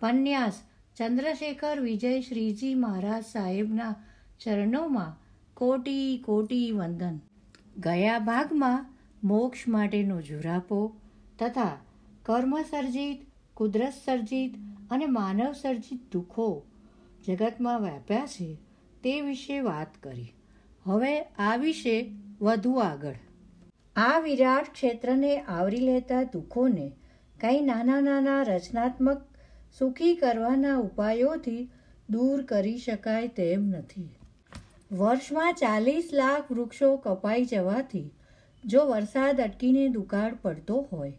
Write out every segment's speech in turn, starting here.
પન્યાસ ચંદ્રશેખર વિજય શ્રીજી મહારાજ સાહેબના ચરણોમાં કોટી કોટી વંદન. ગયા ભાગમાં મોક્ષ માટેનો જુરાપો તથા કર્મસર્જિત કુદરત સર્જિત અને માનવ સર્જિત દુઃખો જગતમાં વ્યાપ્યા છે તે વિશે વાત કરી. હવે આ વિશે વધુ આગળ. આ વિરાટ ક્ષેત્રને આવરી લેતા દુઃખોને કંઈ નાના નાના રચનાત્મક સુખી કરવાના ઉપાયોથી દૂર કરી શકાય તેમ નથી. વર્ષમાં ચાલીસ લાખ વૃક્ષો કપાઈ જવાથી જો વરસાદ અટકીને દુકાળ પડતો હોય,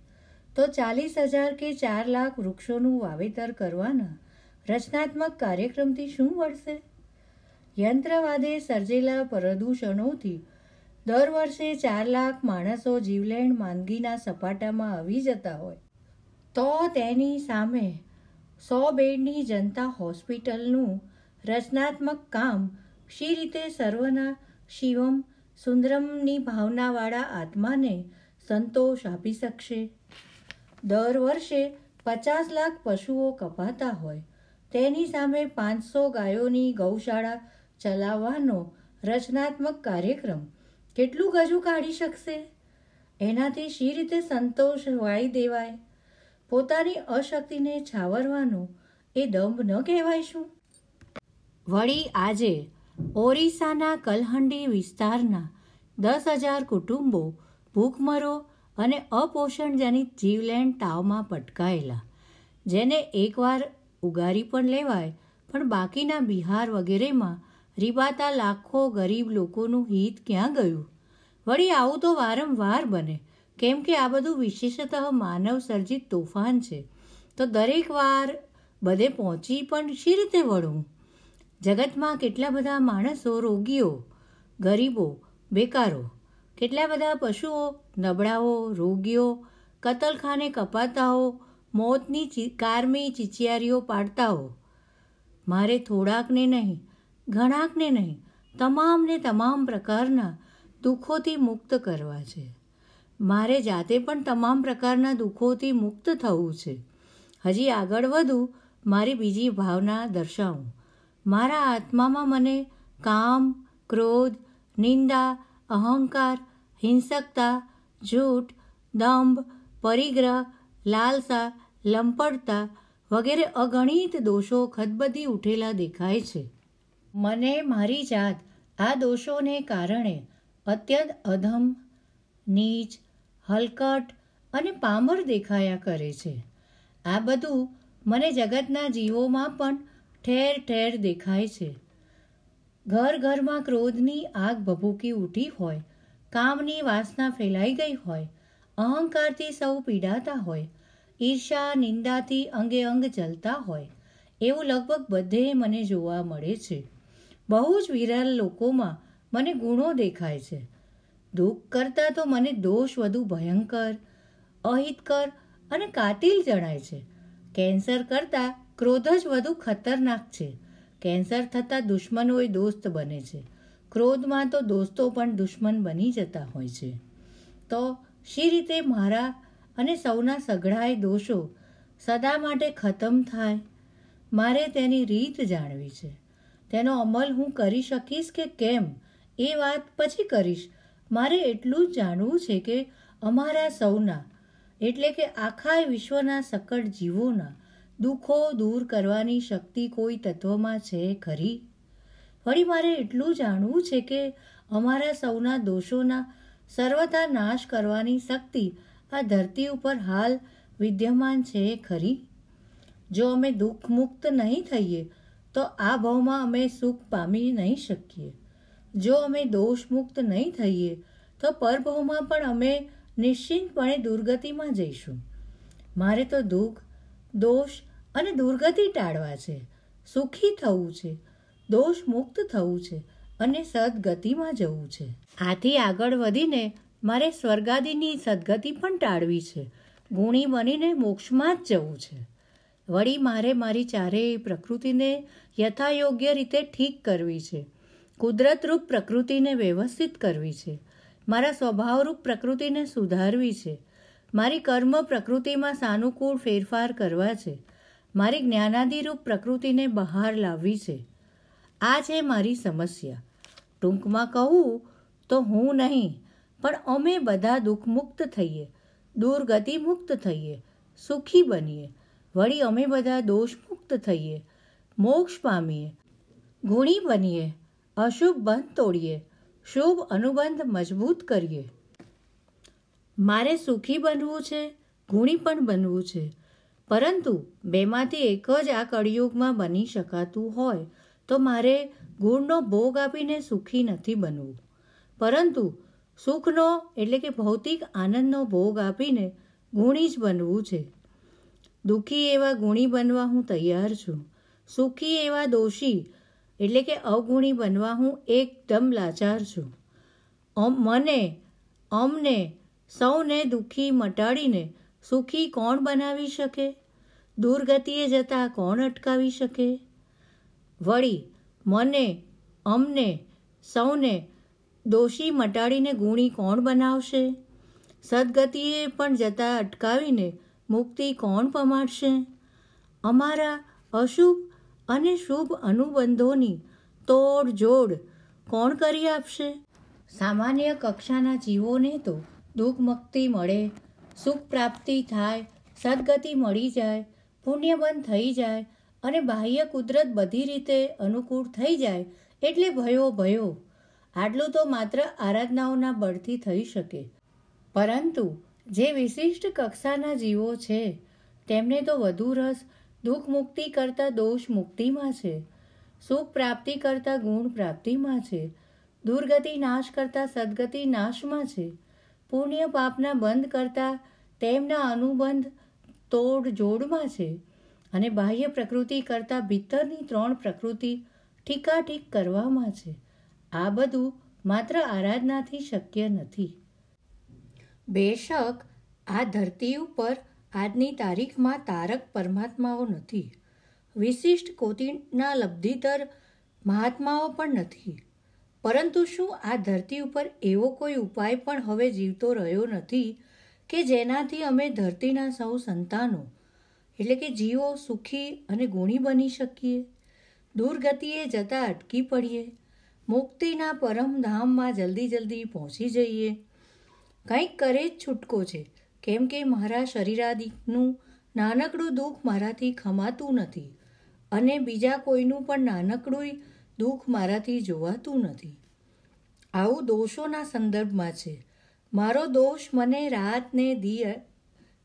તો ચાલીસ હજાર કે ચાર લાખ વૃક્ષોનું વાવેતર કરવાના રચનાત્મક કાર્યક્રમથી શું વળશે? યંત્રવાદે સર્જેલા પ્રદૂષણોથી દર વર્ષે ચાર લાખ માણસો જીવલેણ માંદગીના સપાટામાં આવી જતા હોય. તો તેની સામે સો બેડની જનતા હોસ્પિટલનું રચનાત્મક કામ શી રીતે સર્વના શિવમ સુંદરમની ભાવનાવાળા આત્માને સંતોષ આપી શકશે? દર વર્ષે પચાસ લાખ પશુઓ કપાતા હોય. તેની સામે પાંચસો ગાયોની ગૌશાળા ચલાવવાનો રચનાત્મક કાર્યક્રમ કેટલું ગજુ કાઢી શકશે? એનાથી શી રીતે સંતોષ વાળી દેવાય? પોતાની અશક્તિને છાવરવાનું એ દંભ ન કહેવાય શું વળી આજે ઓરિસ્સાના કલહંડી વિસ્તારના દસ હજાર કુટુંબો ભૂખમરો અને અપોષણજનિત જીવલેણ તાવમાં પટકાયેલા, જેને એકવાર ઉગારી પણ લેવાય, પણ બાકીના બિહાર વગેરેમાં રીબાતા લાખો ગરીબ લોકોનું હિત ક્યાં ગયું? વળી આવું તો વારંવાર બને. કેમ કે આ બધું વિશેષતઃ માનવ સર્જિત તોફાન છે. તો દરેક વાર બધે પહોંચી પણ શી રીતે વળવું જગતમાં કેટલા બધા માણસો રોગીઓ, ગરીબો, બેકારો, કેટલા બધા પશુઓ, નબળાઓ, રોગીઓ, કતલખાને કપાતાઓ, મોતની કારમી ચિચિયારીઓ પાડતાઓ. મારે થોડાકને નહીં, ઘણાકને નહીં, તમામને તમામ પ્રકારના દુઃખોથી મુક્ત કરવા છે. મારે જાતે પણ તમામ પ્રકારના દુઃખોથી મુક્ત થવું છે. હજી આગળ વધુ, મારી બીજી ભાવના દર્શાવું. મારા આત્મામાં મને કામ, ક્રોધ, નિંદા, અહંકાર, હિંસકતા, જૂઠ, દંભ, પરિગ્રહ, લાલસા લંપડતા વગેરે અગણિત દોષો ખદબદી ઉઠેલા દેખાય છે. મને મારી જાત આ દોષોને કારણે અત્યંત અધમ, નીચ હલકટ અને પામર દેખાયા કરે છે. આ બધું મને જગતના જીવોમાં પણ ઠેર ઠેર દેખાય છે. ઘર ઘરમાં ક્રોધની આગ ભભૂકી ઉઠી હોય, કામની વાસના ફેલાઈ ગઈ હોય, અહંકારથી સૌ પીડાતા હોય ઈર્ષા નિંદાથી અંગે અંગ ચલતા હોય, એવું લગભગ બધે મને જોવા મળે છે. બહુ જ વિરલ લોકોમાં મને ગુણો દેખાય છે. દુઃખ કરતાં તો મને દોષ વધુ ભયંકર અહિતકર અને કાતિલ જણાય છે. કેન્સર કરતાં ક્રોધ જ વધુ ખતરનાક છે. કેન્સર થતાં દુશ્મનોય દોસ્ત બને છે. ક્રોધમાં તો દોસ્તો પણ દુશ્મન બની જતા હોય છે. તો શી રીતે મારા અને સૌના સઘળાય દોષો સદા માટે ખતમ થાય? મારે તેની રીત જાણવી છે. તેનો અમલ હું કરી શકીશ કે કેમ? એ વાત પછી કરીશ. મારે એટલું જાણવું છે કે અમારા સૌના, એટલે કે આખા વિશ્વના સકળ જીવોના, દુઃખો દૂર કરવાની શક્તિ કોઈ તત્વમાં છે ખરી? વળી મારે એટલું જાણવું છે કે અમારા સૌના દોષોના સર્વથા નાશ કરવાની શક્તિ આ ધરતી ઉપર હાલ વિદ્યમાન છે ખરી? જો અમે દુઃખ મુક્ત નહીં થઈએ, તો આ ભાવમાં અમે સુખ પામી નહીં શકીએ. જો અમે દોષ મુક્ત નહીં થઈએ, તો પરભવમાં પણ અમે નિશ્ચિંતપણે દુર્ગતિમાં જઈશું. મારે તો દુઃખ, દોષ અને દુર્ગતિ ટાળવા છે. સુખી થવું છે દોષ મુક્ત થવું છે અને સદગતિમાં જવું છે. આથી આગળ વધીને મારે સ્વર્ગાદિની સદગતિ પણ ટાળવી છે. ગુણી બનીને મોક્ષમાં જ જવું છે. વળી મારે મારી ચારેય પ્રકૃતિને યથાયોગ્ય રીતે ઠીક કરવી છે. કુદરતરૂપ પ્રકૃતિને વ્યવસ્થિત કરવી છે. મારા સ્વભાવરૂપ પ્રકૃતિને સુધારવી છે. મારી કર્મ પ્રકૃતિમાં સાનુકૂળ ફેરફાર કરવા છે. મારી જ્ઞાનાદિરૂપ પ્રકૃતિને બહાર લાવવી છે. આ છે મારી સમસ્યા. ટૂંકમાં કહું તો હું નહીં, પણ અમે બધા દુઃખમુક્ત થઈએ દુર્ગતિ મુક્ત થઈએ, સુખી બનીએ. વળી અમે બધા દોષમુક્ત થઈએ, મોક્ષ પામીએ, ગુણી બનીએ. અશુભ બંધ તોડીએ. શુભ અનુબંધ મજબૂત કરીએ. મારે સુખી બનવું છે, ગુણી પણ બનવું છે. પરંતુ બેમાંથી એક જ આ કળિયુગમાં બની શકાતું હોય તો મારે ગુણનો ભોગ આપીને સુખી નથી બનવું. પરંતુ સુખનો એટલે કે ભૌતિક આનંદનો ભોગ આપીને ગુણી જ બનવું છે. દુઃખી એવા ગુણી બનવા હું તૈયાર છું. સુખી એવા દોષી એટલે કે અવગુણી બનવા હું એકદમ લાચાર છું. મને, અમને, સૌને દુઃખી મટાડીને સુખી કોણ બનાવી શકે? દુર્ગતિએ જતાં કોણ અટકાવી શકે? વળી, મને, અમને, સૌને દોષી મટાડીને ગુણી કોણ બનાવશે? સદગતિએ પણ જતાં અટકાવીને મુક્તિ કોણ પમાડશે? અમારા અશુભ અને શુભ અનુબંધોની તોડ જોડ કોણ કરી આપશે? સામાન્ય કક્ષાના જીવોને તો દુઃખ મુક્તિ મળે, સુખ પ્રાપ્તિ થાય, સદગતિ મળી જાય પુણ્યબંધ થઈ જાય અને બાહ્ય કુદરત બધી રીતે અનુકૂળ થઈ જાય એટલે ભયો ભયો. આટલું તો માત્ર આરાધનાઓના બળથી થઈ શકે. પરંતુ જે વિશિષ્ટ કક્ષાના જીવો છે, તેમને તો વધુ રસ દુઃખ મુક્તિ કરતાં દોષ મુક્તિમાં છે. સુખ પ્રાપ્તિ કરતાં ગુણ પ્રાપ્તિમાં છે. દુર્ગતિ નાશ કરતાં સદગતિ નાશમાં છે. પુણ્ય પાપના બંધ કરતાં તેમના અનુબંધ તોડ જોડમાં છે. અને બાહ્ય પ્રકૃતિ કરતાં ભીતરની ત્રણ પ્રકૃતિ ઠીકાઠીક કરવામાં છે. આ બધું માત્ર આરાધનાથી શક્ય નથી. બેશક આ ધરતી ઉપર આજની તારીખમાં તારક પરમાત્માઓ નથી. વિશિષ્ટ કોટિના લબ્ધિતર મહાત્માઓ પણ નથી. પરંતુ શું આ ધરતી ઉપર એવો કોઈ ઉપાય પણ હવે જીવતો રહ્યો નથી કે જેનાથી અમે ધરતીના સૌ સંતાનો, એટલે કે જીવો સુખી અને ગુણી બની શકીએ? દુર્ગતિએ જતાં અટકી પડીએ. મુક્તિના પરમધામમાં જલ્દી જલ્દી પહોંચી જઈએ. કંઈક કરે જ છૂટકો છે. કેમ કે મારા શરીરાદિકનું નાનકડું દુઃખ મારાથી ખમાતું નથી અને બીજા કોઈનું પણ નાનકડું દુઃખ મારાથી જોવાતું નથી. આવું દોષોના સંદર્ભમાં છે. મારો દોષ મને રાતને દી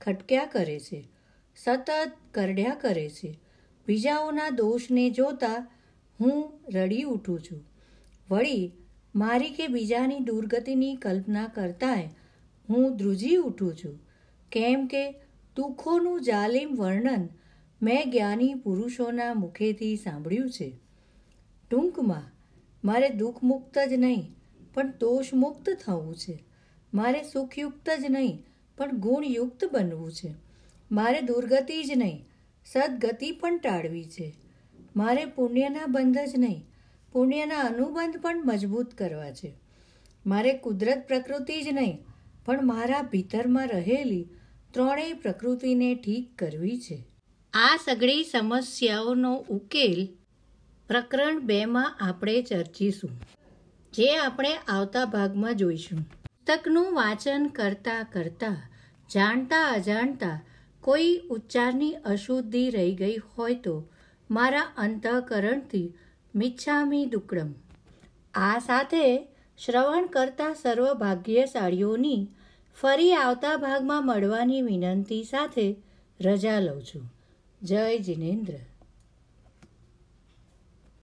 ખટક્યા કરે છે, સતત કરડ્યા કરે છે. બીજાઓના દોષને જોતા હું રડી ઉઠું છું. વળી, મારી કે બીજાની દુર્ગતિની કલ્પના કરતાંય હું ધ્રુજી ઉઠું છું. કેમ કે દુઃખોનું જાલિમ વર્ણન મેં જ્ઞાની પુરુષોના મુખેથી સાંભળ્યું છે. ટૂંકમાં, મારે દુઃખમુક્ત જ નહીં, પણ દોષમુક્ત થવું છે. મારે સુખયુક્ત જ નહીં, પણ ગુણયુક્ત બનવું છે. મારે દુર્ગતિ જ નહીં, સદગતિ પણ ટાળવી છે. મારે પુણ્યના બંધ જ નહીં, પુણ્યના અનુબંધ પણ મજબૂત કરવા છે. મારે કુદરત પ્રકૃતિ જ નહીં, પણ મારા ભીતરમાં રહેલી ત્રણેય પ્રકૃતિને ઠીક કરવી છે. આ સગળી સમસ્યાઓનો ઉકેલ પ્રકરણ બેમાં આપણે ચર્ચીશું, જે આપણે આવતા ભાગમાં જોઈશું. પુસ્તકનું વાંચન કરતાં કરતાં, જાણતા અજાણતા કોઈ ઉચ્ચારની અશુદ્ધિ રહી ગઈ હોય તો મારા અંતઃકરણથી મિચ્છામી દુકડમ. આ સાથે શ્રવણ કરતા સર્વ ભાગ્યશાળીઓની ફરી આવતા ભાગમાં મળવાની વિનંતી સાથે રજા લઉં છું. જય જિનેન્દ્ર.